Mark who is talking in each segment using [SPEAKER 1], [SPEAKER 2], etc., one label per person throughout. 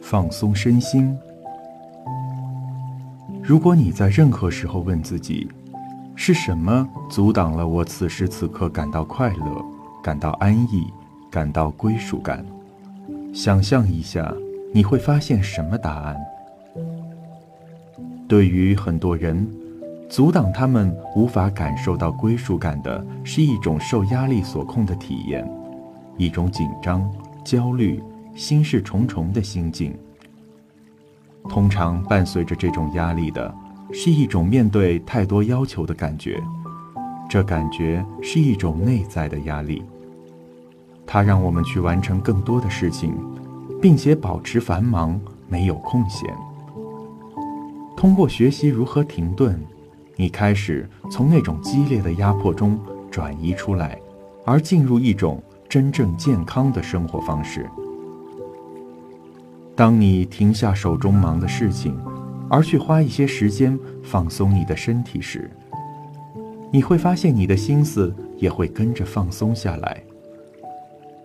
[SPEAKER 1] 放松身心。如果你在任何时候问自己，是什么阻挡了我此时此刻感到快乐、感到安逸、感到归属感？想象一下，你会发现什么答案？对于很多人，阻挡他们无法感受到归属感的是一种受压力所控的体验，一种紧张、焦虑、心事重重的心境。通常伴随着这种压力的，是一种面对太多要求的感觉，这感觉是一种内在的压力。它让我们去完成更多的事情，并且保持繁忙，没有空闲。通过学习如何停顿，你开始从那种激烈的压迫中转移出来，而进入一种真正健康的生活方式。当你停下手中忙的事情，而去花一些时间放松你的身体时，你会发现你的心思也会跟着放松下来。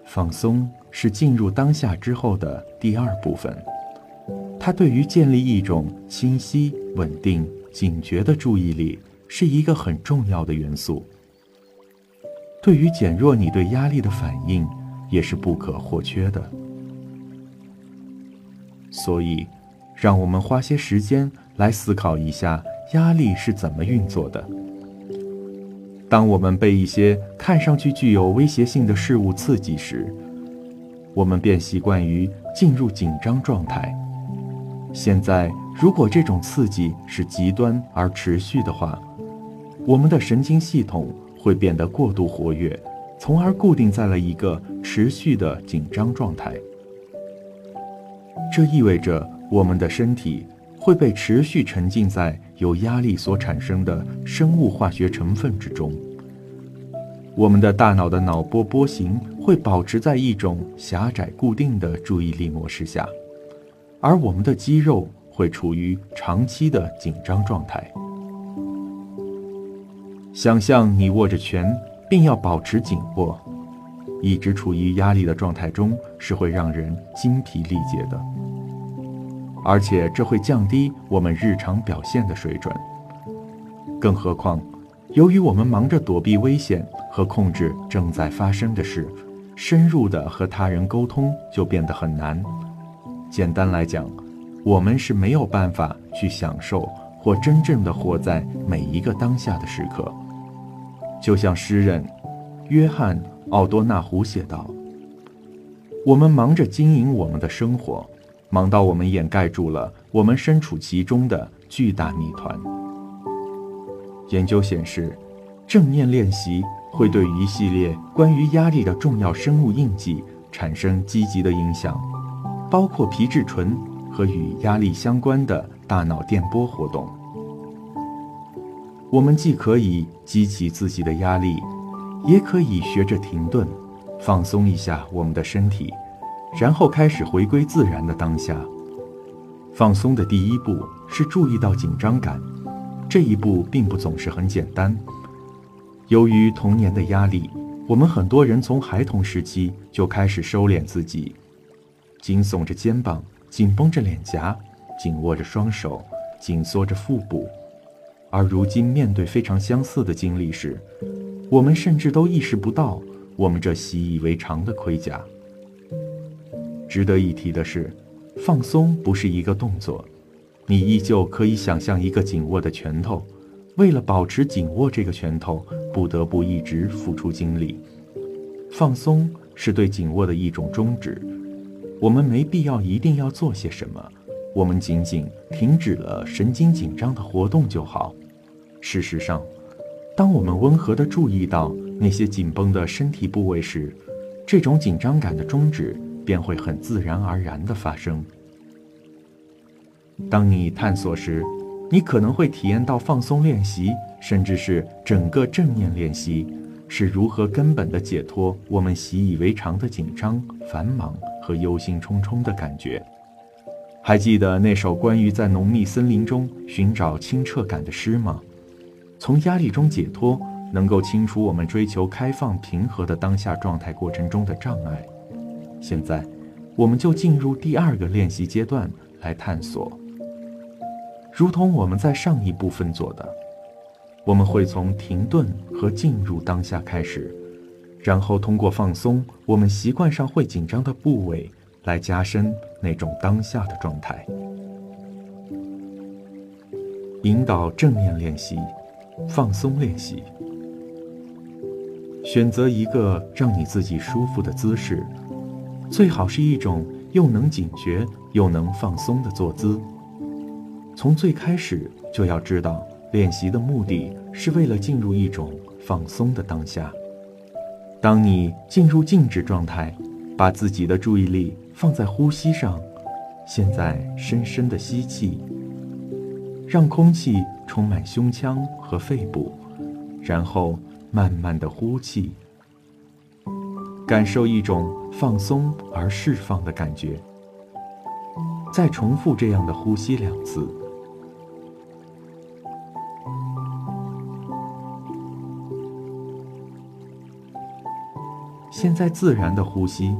[SPEAKER 1] 放松是进入当下之后的第二部分，它对于建立一种清晰、稳定、警觉的注意力是一个很重要的元素。对于减弱你对压力的反应，也是不可或缺的。所以，让我们花些时间来思考一下压力是怎么运作的。当我们被一些看上去具有威胁性的事物刺激时，我们便习惯于进入紧张状态。现在，如果这种刺激是极端而持续的话，我们的神经系统会变得过度活跃，从而固定在了一个持续的紧张状态。这意味着我们的身体会被持续沉浸在由压力所产生的生物化学成分之中。我们的大脑的脑波波形会保持在一种狭窄固定的注意力模式下，而我们的肌肉会处于长期的紧张状态。想象你握着拳，并要保持紧握，一直处于压力的状态中是会让人精疲力竭的。而且这会降低我们日常表现的水准。更何况，由于我们忙着躲避危险和控制正在发生的事，深入的和他人沟通就变得很难。简单来讲，我们是没有办法去享受或真正的活在每一个当下的时刻。就像诗人约翰·奥多纳胡写道：“我们忙着经营我们的生活。”忙到我们掩盖住了我们身处其中的巨大谜团。研究显示，正念练习会对一系列关于压力的重要生物印记产生积极的影响，包括皮质醇和与压力相关的大脑电波活动。我们既可以激起自己的压力，也可以学着停顿，放松一下我们的身体。然后开始回归自然的当下。放松的第一步是注意到紧张感，这一步并不总是很简单。由于童年的压力，我们很多人从孩童时期就开始收敛自己，紧耸着肩膀，紧绷着脸颊，紧握着双手，紧缩着腹部。而如今面对非常相似的经历时，我们甚至都意识不到我们这习以为常的盔甲。值得一提的是，放松不是一个动作，你依旧可以想象一个紧握的拳头，为了保持紧握这个拳头，不得不一直付出精力。放松是对紧握的一种终止，我们没必要一定要做些什么，我们仅仅停止了神经紧张的活动就好。事实上，当我们温和地注意到那些紧绷的身体部位时，这种紧张感的终止。便会很自然而然地发生。当你探索时，你可能会体验到放松练习，甚至是整个正念练习，是如何根本地解脱我们习以为常的紧张、繁忙和忧心忡忡的感觉。还记得那首关于在浓密森林中寻找清澈感的诗吗？从压力中解脱，能够清除我们追求开放平和的当下状态过程中的障碍。现在，我们就进入第二个练习阶段来探索。如同我们在上一部分做的，我们会从停顿和进入当下开始，然后通过放松我们习惯上会紧张的部位，来加深那种当下的状态。引导正念练习，放松练习。选择一个让你自己舒服的姿势，最好是一种又能警觉又能放松的坐姿。从最开始就要知道，练习的目的是为了进入一种放松的当下。当你进入静止状态，把自己的注意力放在呼吸上，现在深深的吸气，让空气充满胸腔和肺部，然后。慢慢的呼气，感受一种放松而释放的感觉。再重复这样的呼吸两次。现在自然的呼吸，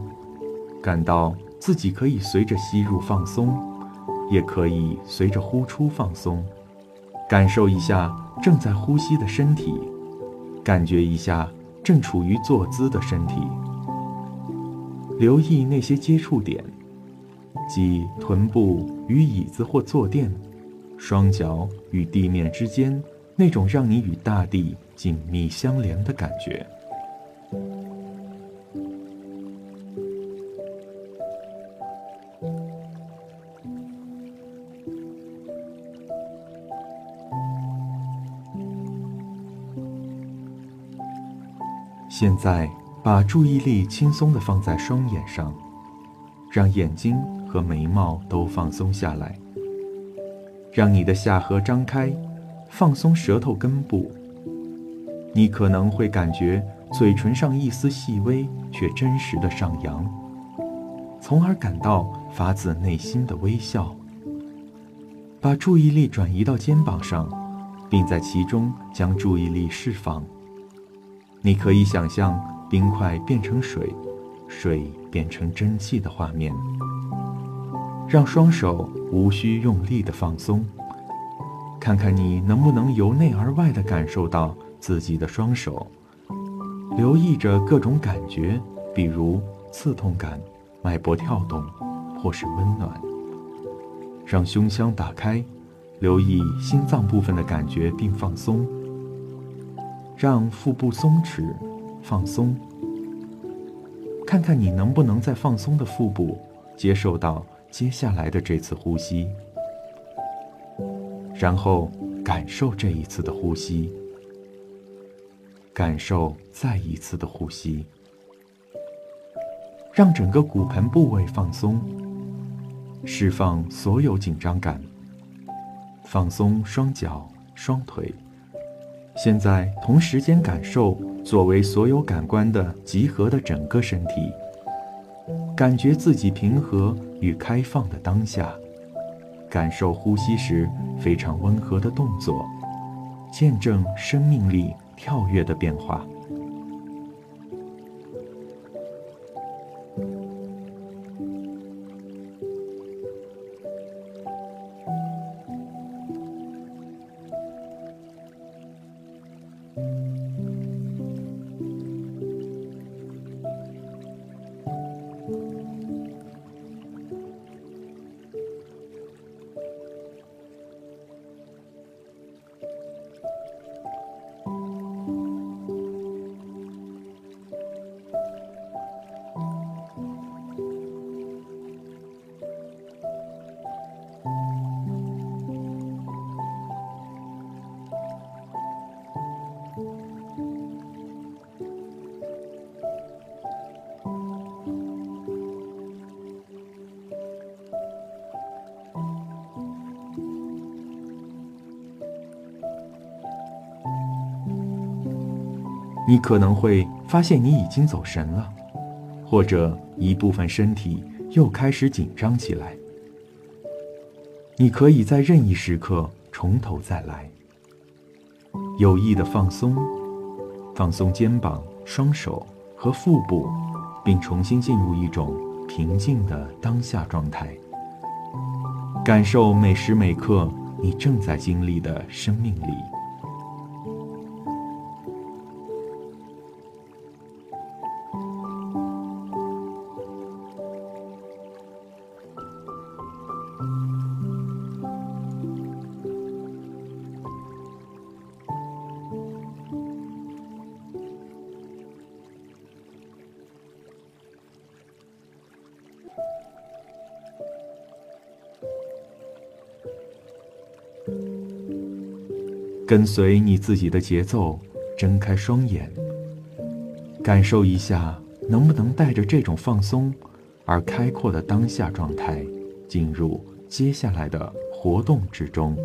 [SPEAKER 1] 感到自己可以随着吸入放松，也可以随着呼出放松。感受一下正在呼吸的身体。感觉一下正处于坐姿的身体，留意那些接触点，即臀部与椅子或坐垫，双脚与地面之间那种让你与大地紧密相连的感觉。现在，把注意力轻松地放在双眼上，让眼睛和眉毛都放松下来。让你的下颌张开，放松舌头根部。你可能会感觉嘴唇上一丝细微却真实的上扬，从而感到发自内心的微笑。把注意力转移到肩膀上，并在其中将注意力释放。你可以想象冰块变成水，水变成蒸汽的画面。让双手无需用力的放松，看看你能不能由内而外的感受到自己的双手，留意着各种感觉，比如刺痛感、脉搏跳动，或是温暖。让胸腔打开，留意心脏部分的感觉并放松。让腹部松弛、放松，看看你能不能在放松的腹部接受到接下来的这次呼吸，然后感受这一次的呼吸，感受再一次的呼吸，让整个骨盆部位放松，释放所有紧张感，放松双脚、双腿。现在同时间感受作为所有感官的集合的整个身体，感觉自己平和与开放的当下，感受呼吸时非常温和的动作，见证生命力跳跃的变化。你可能会发现你已经走神了，或者一部分身体又开始紧张起来。你可以在任意时刻从头再来，有意的放松，放松肩膀、双手和腹部，并重新进入一种平静的当下状态，感受每时每刻你正在经历的生命力。跟随你自己的节奏，睁开双眼，感受一下，能不能带着这种放松而开阔的当下状态，进入接下来的活动之中。